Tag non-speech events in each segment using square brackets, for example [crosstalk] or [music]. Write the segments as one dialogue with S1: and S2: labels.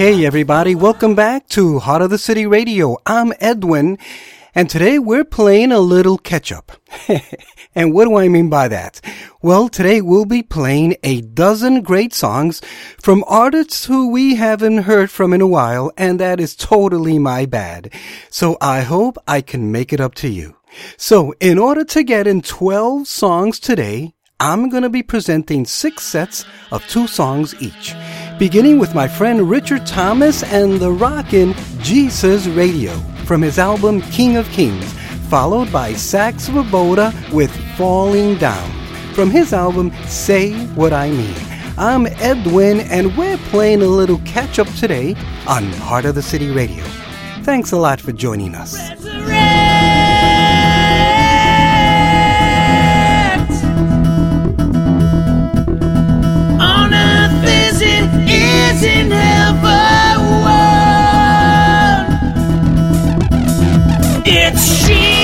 S1: Hey everybody, welcome back to Heart of the City Radio. I'm Edwin, and today we're playing a little catch up. [laughs] and what do I mean by that? Well, today we'll be playing a dozen great songs from artists who we haven't heard from in a while, and that is totally my bad. So I hope I can make it up to you. So in order to get in 12 songs today, I'm going to be presenting six sets of two songs each, beginning with my friend Richard Thomas and the rockin' Jesus Radio from his album King of Kings, followed by Sax Svoboda with Falling Down from his album Say What I Mean. I'm Edwin, and we're playing a little catch up today on Heart of the City Radio. Thanks a lot for joining us.
S2: It's Jesus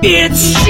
S2: It's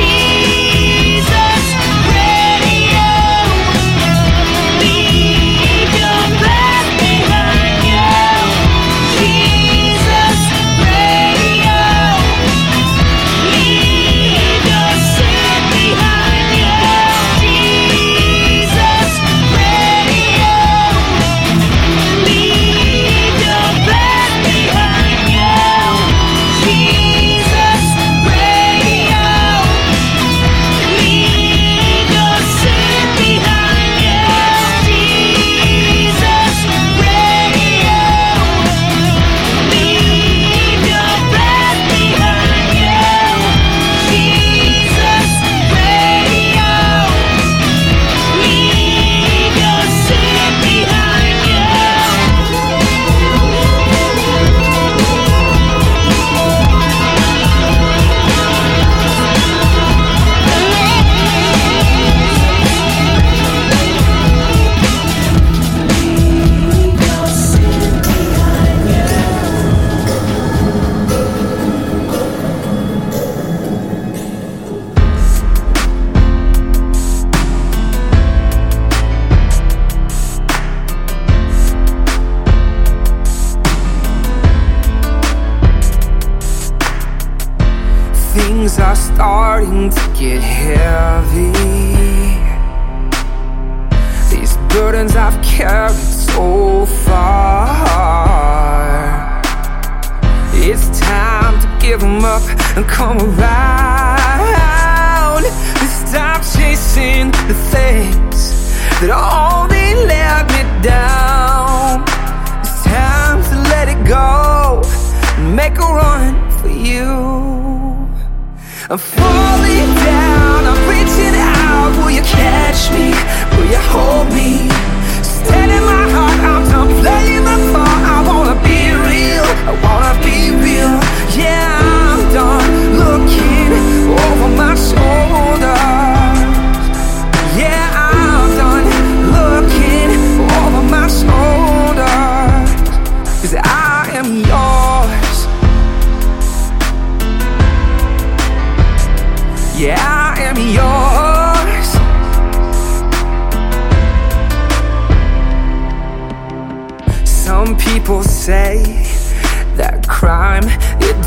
S3: I've carried so far. It's time to give them up and come around. Stop chasing the things that only let me down. It's time to let it go and make a run for you. I'm falling down, I'm reaching out. Will you catch me? Will you hold me? Yeah,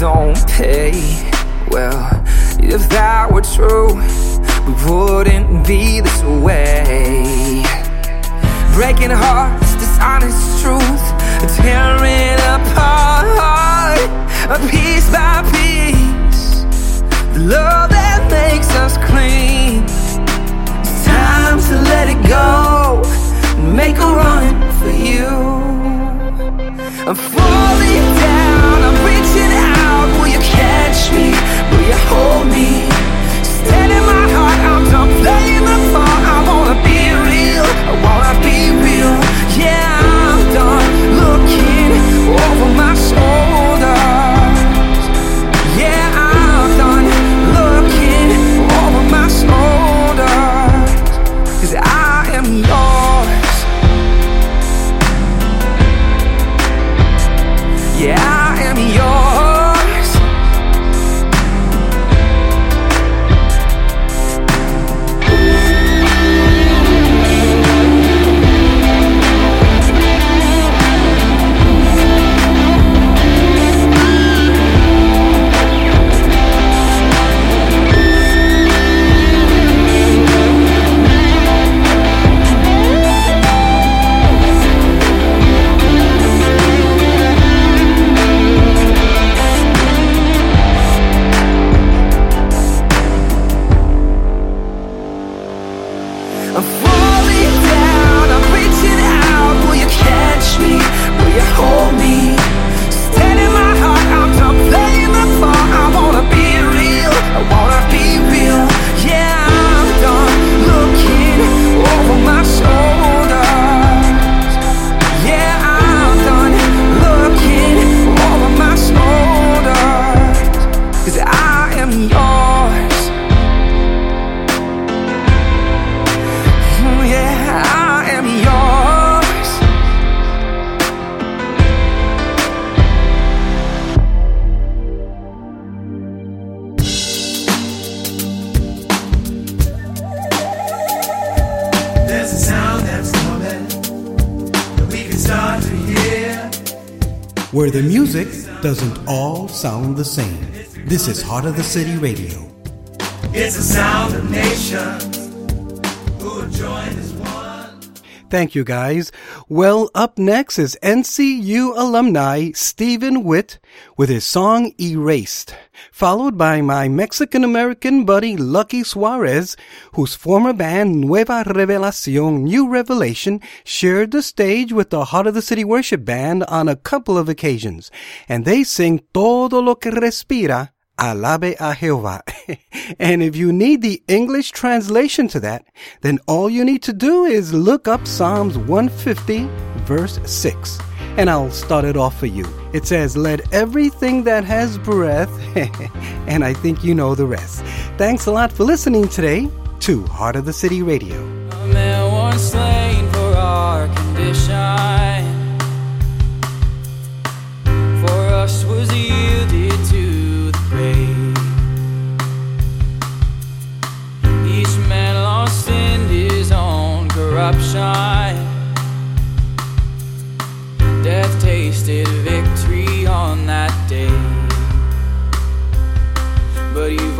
S3: don't pay. Well, if that were true, we wouldn't be this way. Breaking hearts, dishonest truth, tearing apart, piece by piece. The love that makes us clean. It's time to let it go, and make a run for you. I'm falling down, you catch me?
S1: Where the music doesn't all sound the same. This is Heart of the City Radio.
S4: It's a sound of nations who have joined as one.
S1: Thank you, guys. Well, up next is NCU alumni Stephen Witt with his song Erased, followed by my Mexican American buddy Lucky Suarez, whose former band Nueva Revelacion New Revelation shared the stage with the Heart of the City Worship Band on a couple of occasions, and they sing Todo lo que respira Alabe a Jehová. [laughs] and if you need the English translation to that, then all you need to do is look up Psalms 150, verse 6. And I'll start it off for you. It says, Let everything that has breath, [laughs] and I think you know the rest. Thanks a lot for listening today to Heart of the City Radio.
S5: A man slain for our condition. For us was yielded to the grave. Each man lost in his own corruption. Death tasted victory on that day. But you've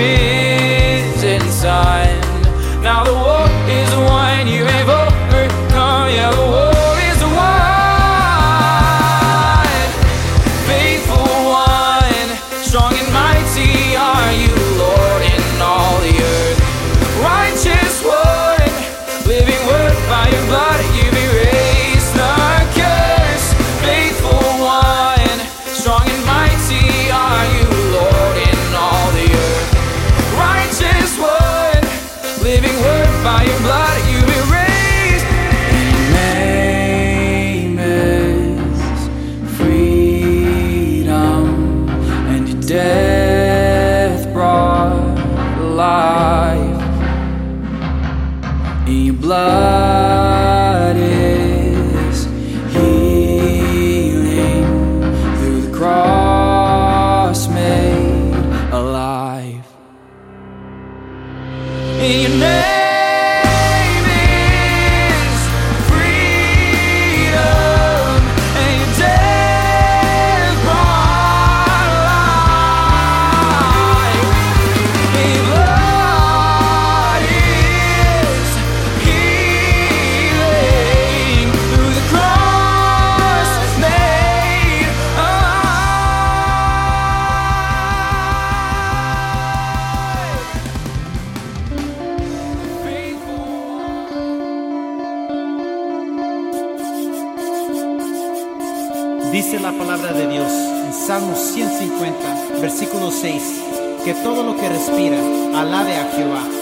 S5: be
S6: Dice la palabra de Dios en Salmo 150, versículo 6, que todo lo que respira alabe a Jehová.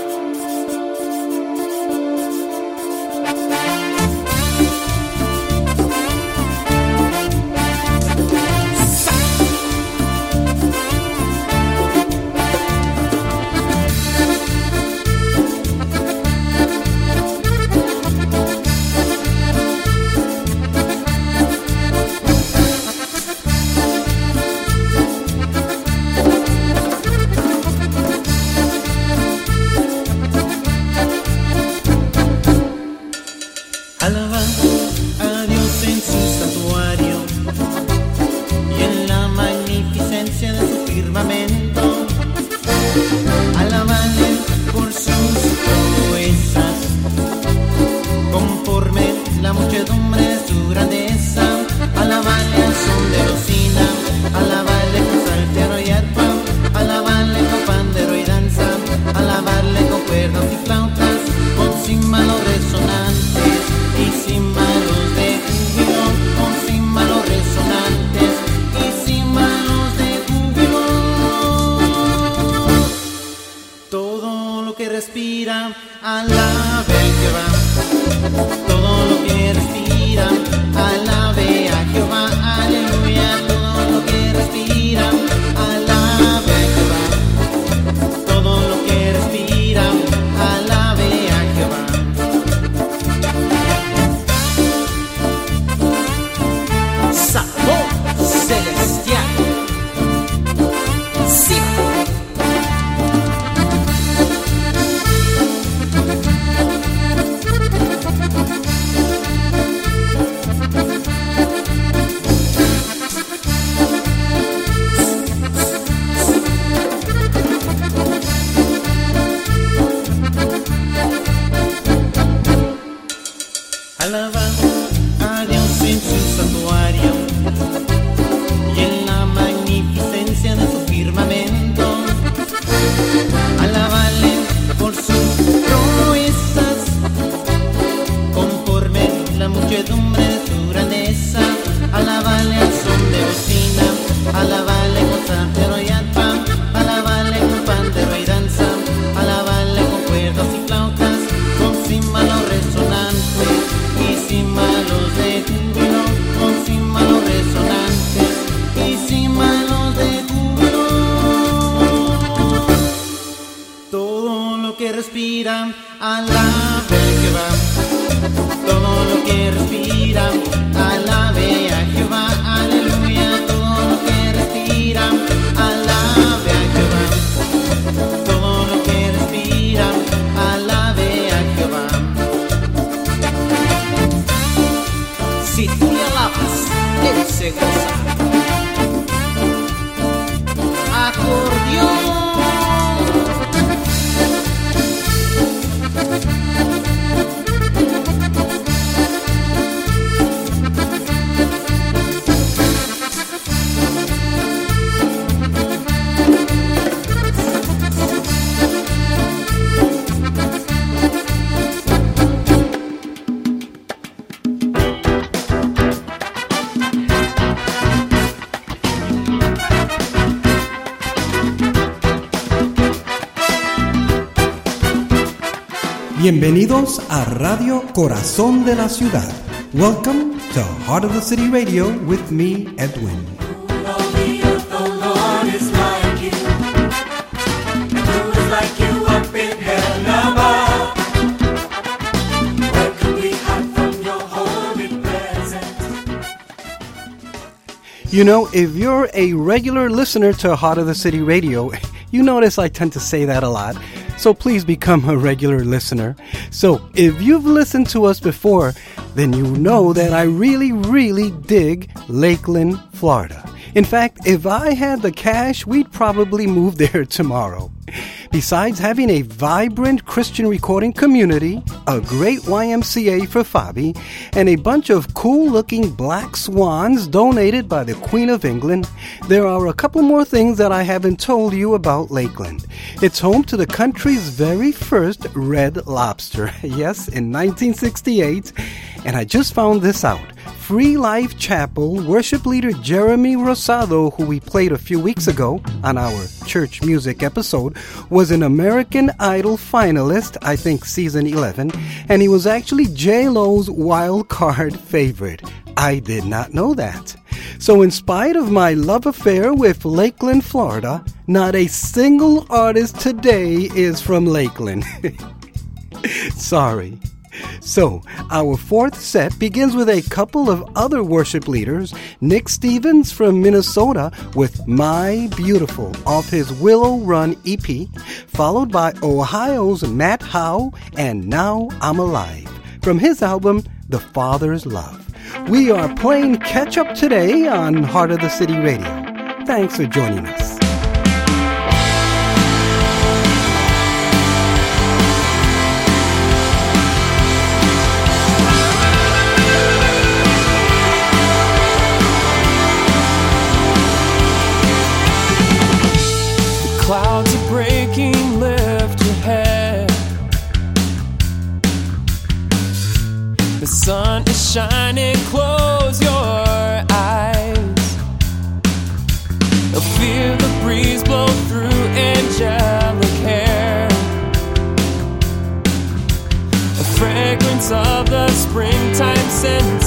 S7: dulce
S6: gozar. Acordeón.
S1: Bienvenidos a Radio Corazón de la Ciudad. Welcome to Heart of the City Radio with me, Edwin. You know, if you're a regular listener to Heart of the City Radio, [laughs] you notice I tend to say that a lot. So please become a regular listener. So if you've listened to us before, then you know that I really, really dig Lakeland, Florida. In fact, if I had the cash, we'd probably move [laughs] there tomorrow. Besides having a vibrant Christian recording community, a great YMCA for Fabi, and a bunch of cool looking black swans donated by the Queen of England, there are a couple more things that I haven't told you about Lakeland. It's home to the country's very first red lobster. [laughs] Yes, in 1968. And I just found this out. Free Life Chapel worship leader Jeremy Rosado, who we played a few weeks ago on our church music episode, was an American Idol finalist, I think season 11, and he was actually J-Lo's wild card [laughs] favorite. I did not know that. So, in spite of my love affair with Lakeland, Florida, not a single artist today is from Lakeland. [laughs] Sorry. So, our fourth set begins with a couple of other worship leaders, Nick Stevens from Minnesota with My Beautiful off his Willow Run EP, followed by Ohio's Matt Howe and Now I'm Alive from his album The Father's Love. We are playing catch up today on Heart of the City Radio. Thanks for joining us.
S8: Blow through angelic hair. The fragrance of the springtime senses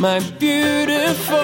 S8: my beautiful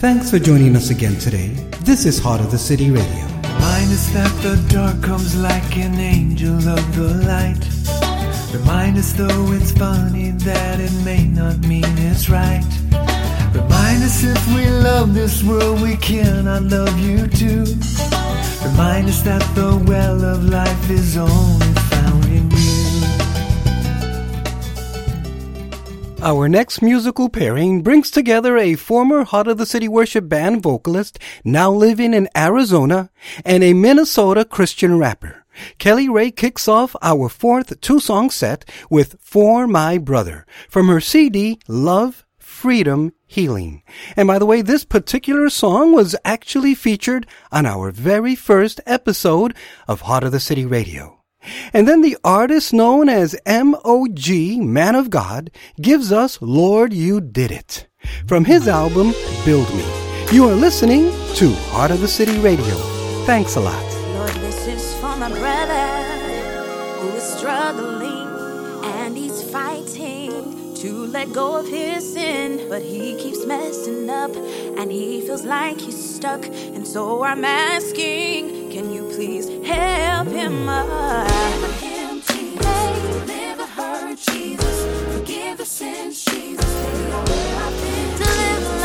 S1: Thanks for joining us again today. This is Heart of the City Radio.
S4: Mine is that the dark comes like an angel of the light. Remind us though it's funny that it may not mean it's right. Remind us if we love this world, we cannot love you too. Remind us that the well of life is only
S1: Our next musical pairing brings together a former Heart of the City worship band vocalist now living in Arizona and a Minnesota Christian rapper. Kelly Ray kicks off our fourth two song set with For My Brother from her CD Love, Freedom, Healing. And by the way, this particular song was actually featured on our very first episode of Heart of the City Radio. And then the artist known as MOG, Man of God, gives us Lord You Did It from his album Build Me. You are listening to Heart of the City Radio. Thanks a lot.
S9: Lord, this is for my brother who is struggling let go of his sin, but he keeps messing up and he feels like he's stuck. And so I'm asking, can you please help him up? Deliver him, Jesus. Deliver her, Jesus. Forgive the sins, Jesus. Deliver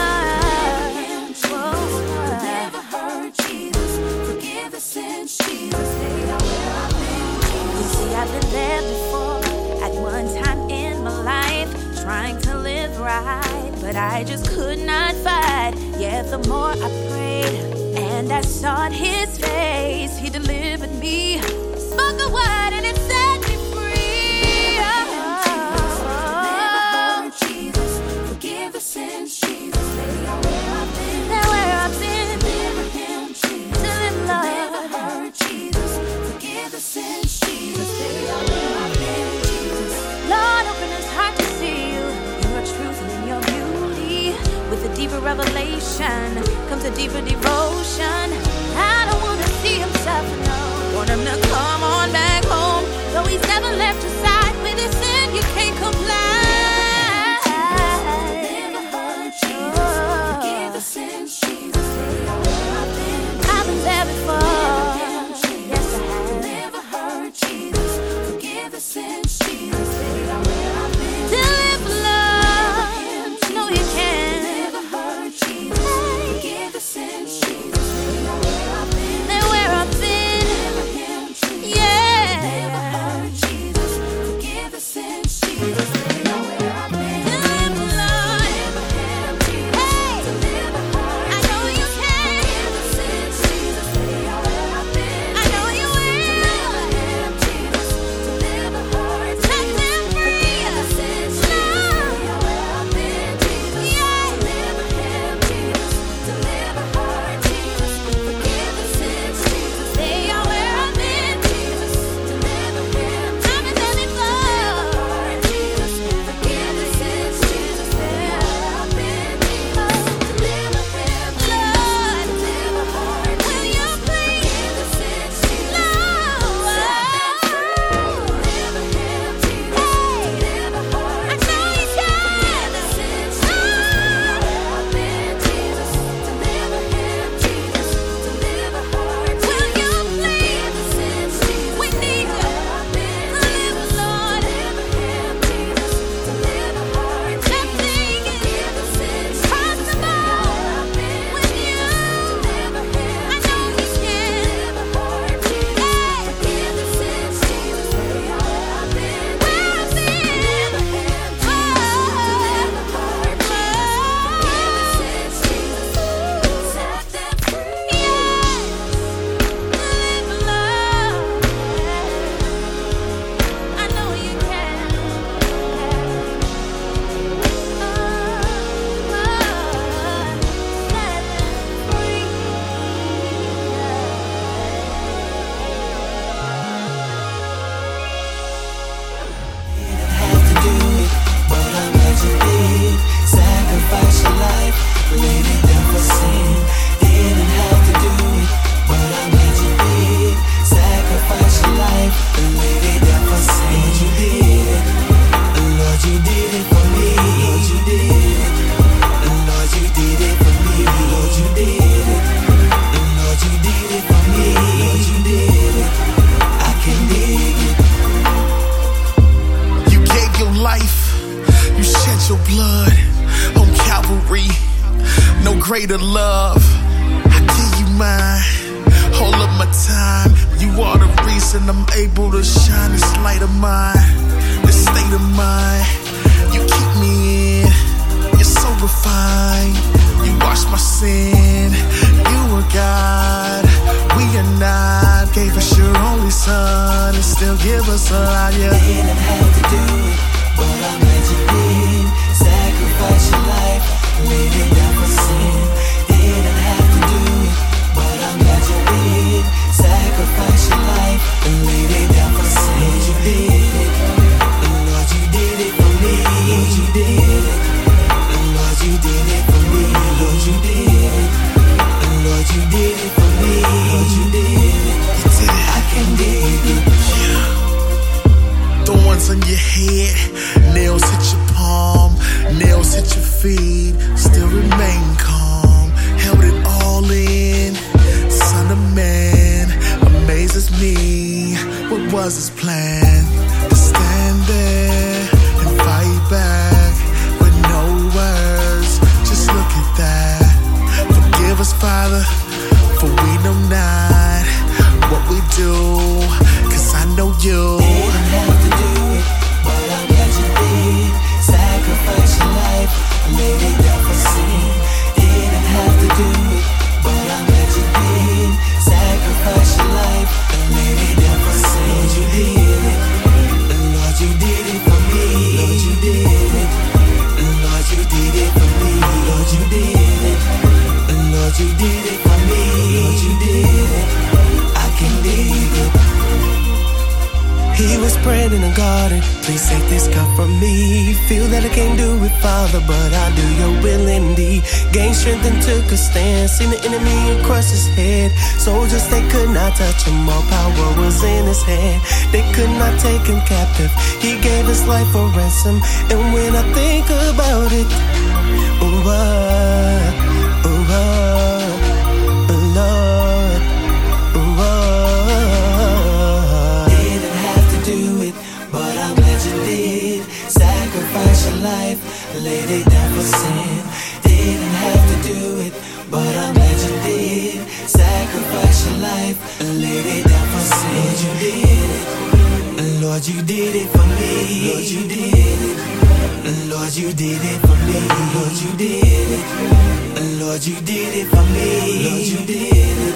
S10: do. Feel that I can't do it, Father, but I do your will indeed. Gain strength and took a stand, seen the enemy and crushed his head. Soldiers, they could not touch him, all power was in his hand. They could not take him captive, he gave his life for ransom. And when I think about it, oh, sin. Didn't have to do it, but I'm glad you did. Sacrifice your life, laid it down for sin. Lord, you did it. Lord, you did it for me. Lord, you did it. Lord, you did it for me. Lord, you did it. Lord, you did it for me. Lord, you did it.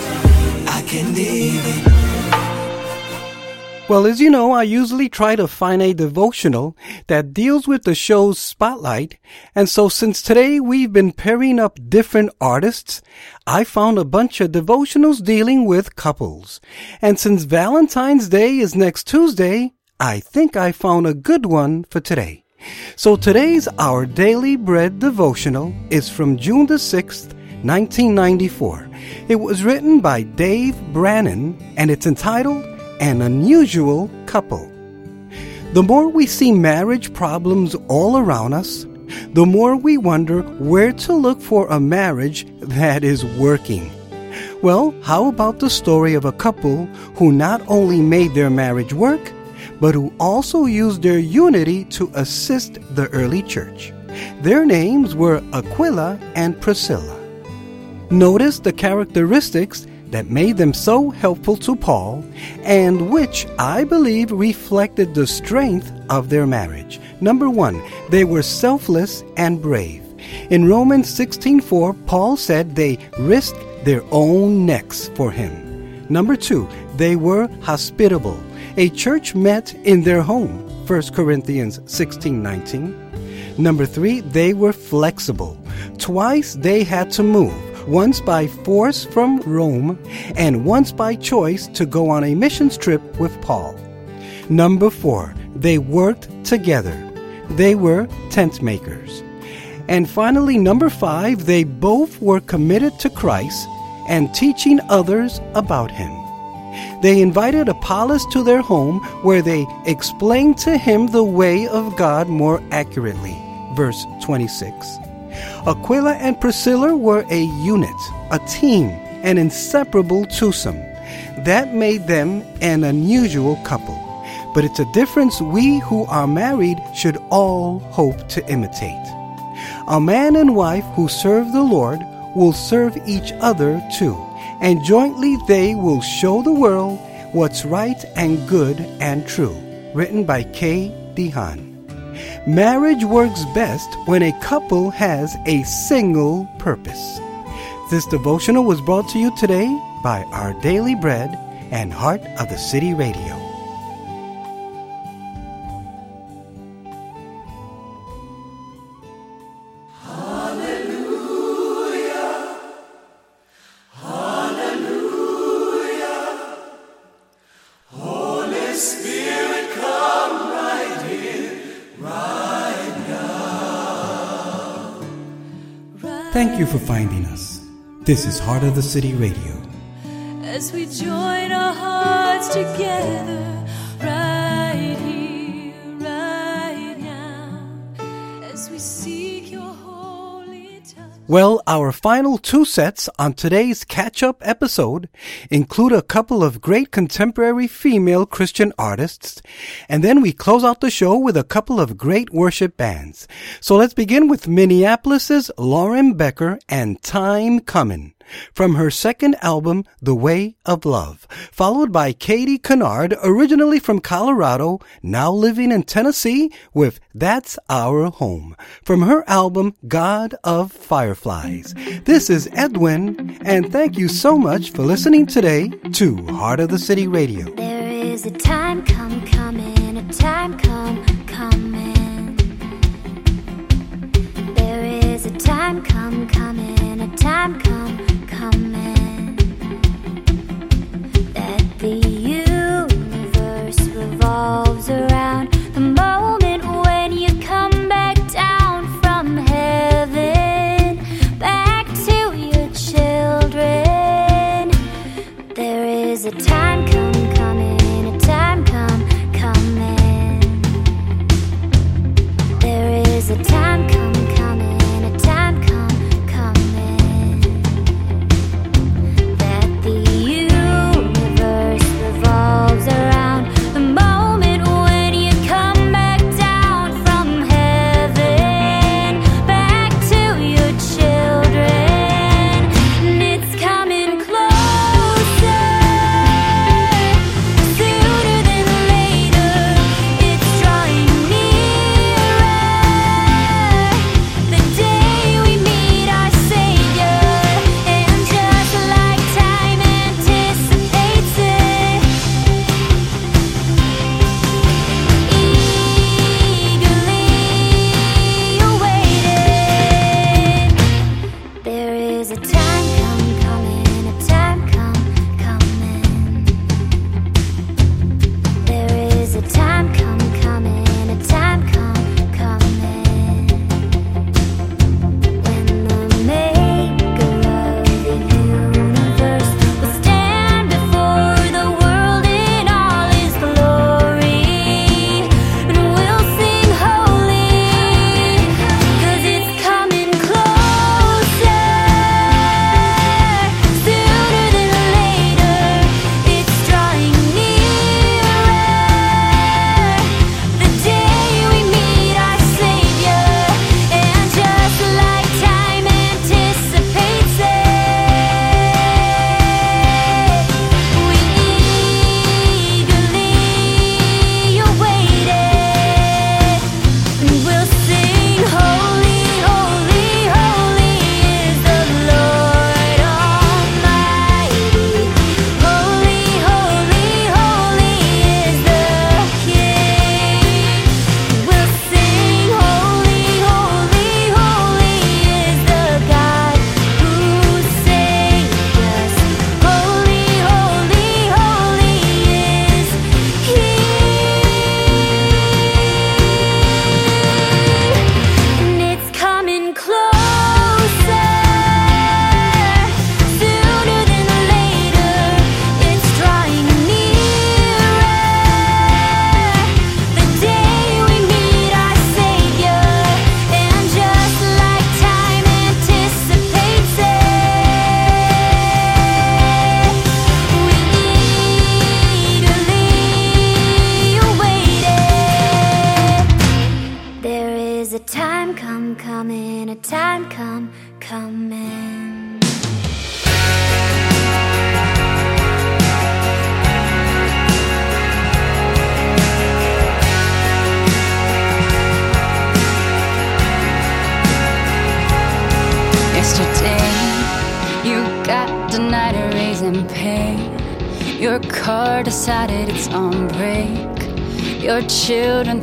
S10: I can dig it.
S1: Well, as you know, I usually try to find a devotional that deals with the show's spotlight. And so since today we've been pairing up different artists, I found a bunch of devotionals dealing with couples. And since Valentine's Day is next Tuesday, I think I found a good one for today. So today's Our Daily Bread devotional is from June the 6th, 1994. It was written by Dave Branon and it's entitled An Unusual Couple. The more we see marriage problems all around us, the more we wonder where to look for a marriage that is working. Well, how about the story of a couple who not only made their marriage work, but who also used their unity to assist the early church? Their names were Aquila and Priscilla. Notice the characteristics that made them so helpful to Paul and which I believe reflected the strength of their marriage. Number 1, they were selfless and brave. In Romans 16:4, Paul said they risked their own necks for him. Number 2, they were hospitable. A church met in their home. 1 Corinthians 16:19. Number 3, they were flexible. Twice they had to move once by force from Rome, and once by choice to go on a missions trip with Paul. Number four, they worked together. They were tent makers. And finally, number five, they both were committed to Christ and teaching others about him. They invited Apollos to their home where they explained to him the way of God more accurately. Verse 26. Aquila and Priscilla were a unit, a team, an inseparable twosome. That made them an unusual couple. But it's a difference we who are married should all hope to imitate. A man and wife who serve the Lord will serve each other too, and jointly they will show the world what's right and good and true. Written by K. Dehan. Marriage works best when a couple has a single purpose. This devotional was brought to you today by Our Daily Bread and Heart of the City Radio. For finding us. This is Heart of the City Radio.
S11: as we join our hearts together
S1: Well, our final two sets on today's catch up episode include a couple of great contemporary female Christian artists, and then we close out the show with a couple of great worship bands. So let's begin with Minneapolis's Lauren Becker and Time Comin' from her second album, The Way of Love, followed by Katie Kennard, originally from Colorado, now living in Tennessee with That's Our Home, from her album, God of Fireflies. This is Edwin, and thank you so much for listening today to Heart of the City Radio.
S12: There is a time come coming, a time come coming. There is a time come coming, a time come. That the universe revolves around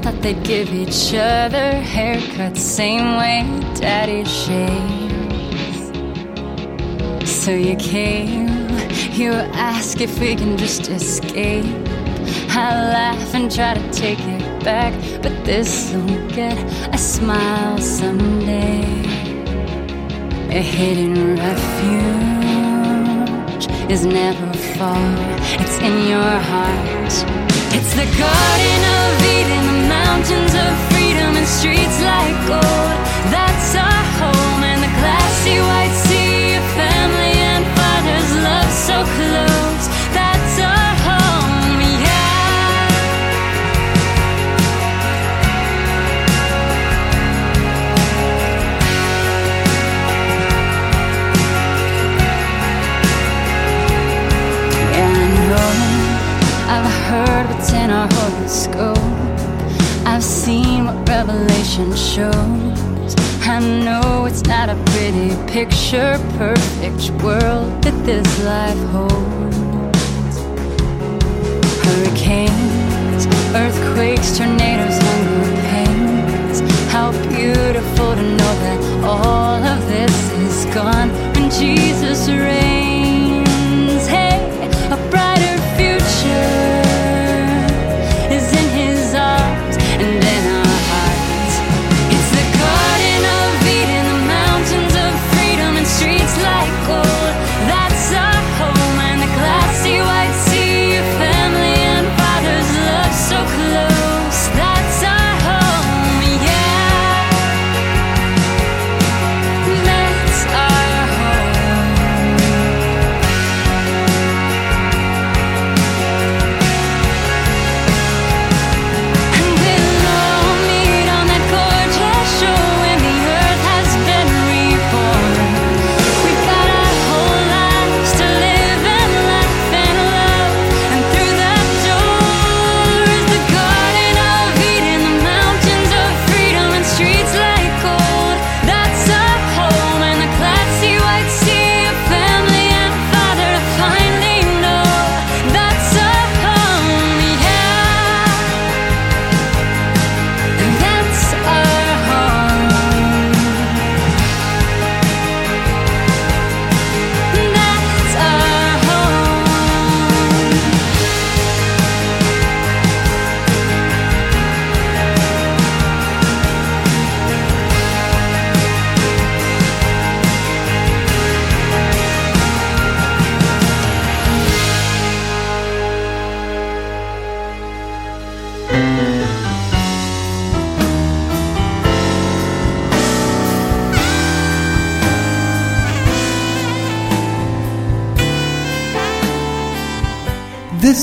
S13: thought they'd give each other haircuts same way daddy shaves. So you came, you ask if we can just escape. I laugh and try to take it back, but this won't get a smile someday. A hidden refuge is never far, it's in your heart. It's the Garden of Eden, picture, perfect world that this life holds. Hurricanes, earthquakes, tornadoes,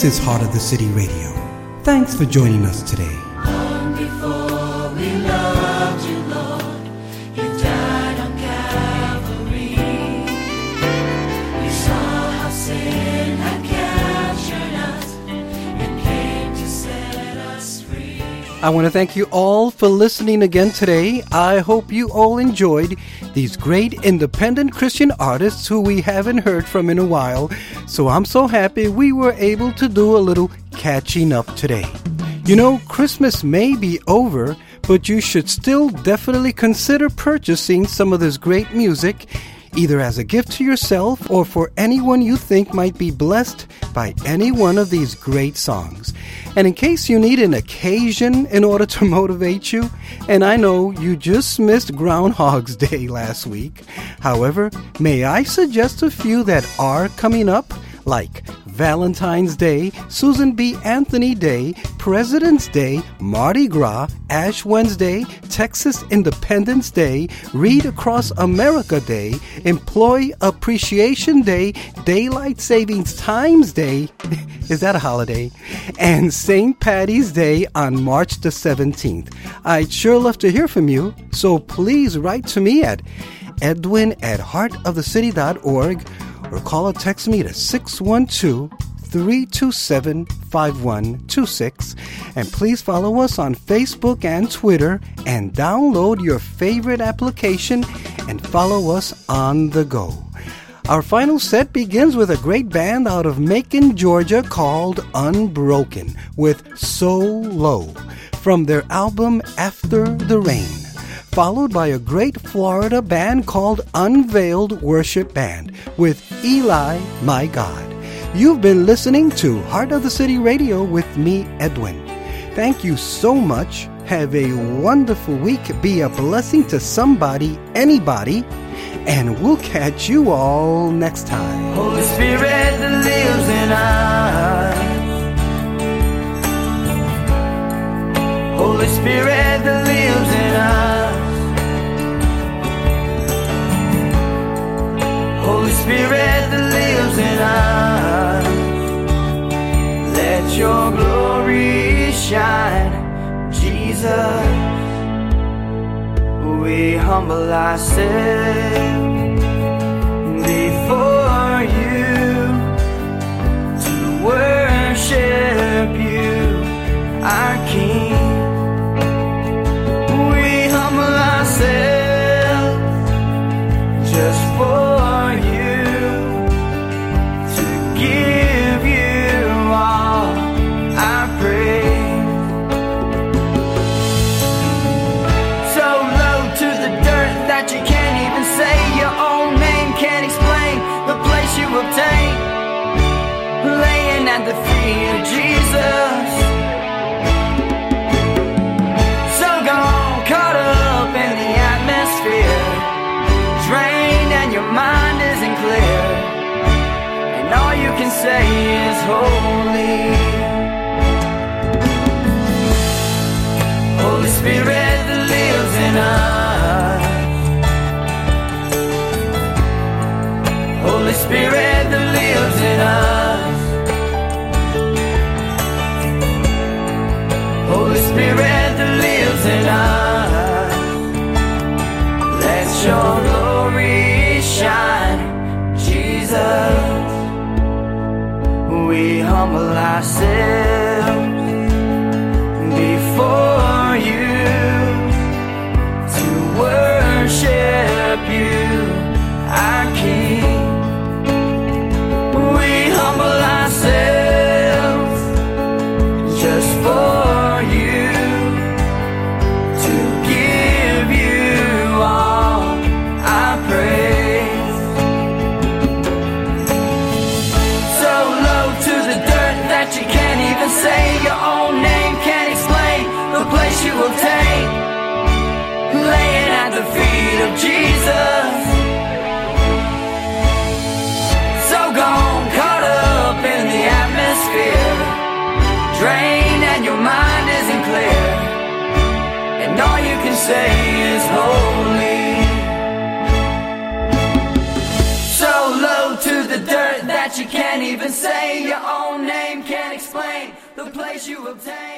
S13: This is
S1: Heart of the City Radio. Thanks for joining us today.
S2: Long before we loved you, Lord, you died on Calvary. You saw how sin had captured us and came to set us free.
S1: I want to thank you all for listening again today. I hope you all enjoyed these great independent Christian artists who we haven't heard from in a while. So I'm so happy we were able to do a little catching up today. You know, Christmas may be over, but you should still definitely consider purchasing some of this great music either as a gift to yourself or for anyone you think might be blessed by any one of these great songs. And in case you need an occasion in order to motivate you, and I know you just missed Groundhog's Day last week, however, may I suggest a few that are coming up, like Valentine's Day, Susan B. Anthony Day, President's Day, Mardi Gras, Ash Wednesday, Texas Independence Day, Read Across America Day, Employee Appreciation Day, Daylight Savings Times Day. [laughs] Is that a holiday? And St. Patty's Day on March the 17th. I'd sure love to hear from you, so please write to me at edwin at heartofthecity.org or call or text me to 612 327 5126. And please follow us on Facebook and Twitter and download your favorite application and follow us on the go. Our final set begins with a great band out of Macon, Georgia called Unbroken with So Low from their album After the Rain, followed by a great Florida band called Unveiled Worship Band with Eli, My God. You've been listening to Heart of the City Radio with me, Edwin. Thank you so much. Have a wonderful week. Be a blessing to somebody, anybody, and we'll catch you all next time.
S5: Holy Spirit that lives in us. Holy Spirit that lives in Spirit that lives in us. Let your glory shine, Jesus. We humble ourselves before you to worship you, our King. We humble ourselves say is holy. Holy Spirit that lives in us. Spirit that lives in us. Let your glory shine, Jesus. We humble ourselves say is holy. So low to the dirt that you can't even say your own name, can't explain the place you obtain.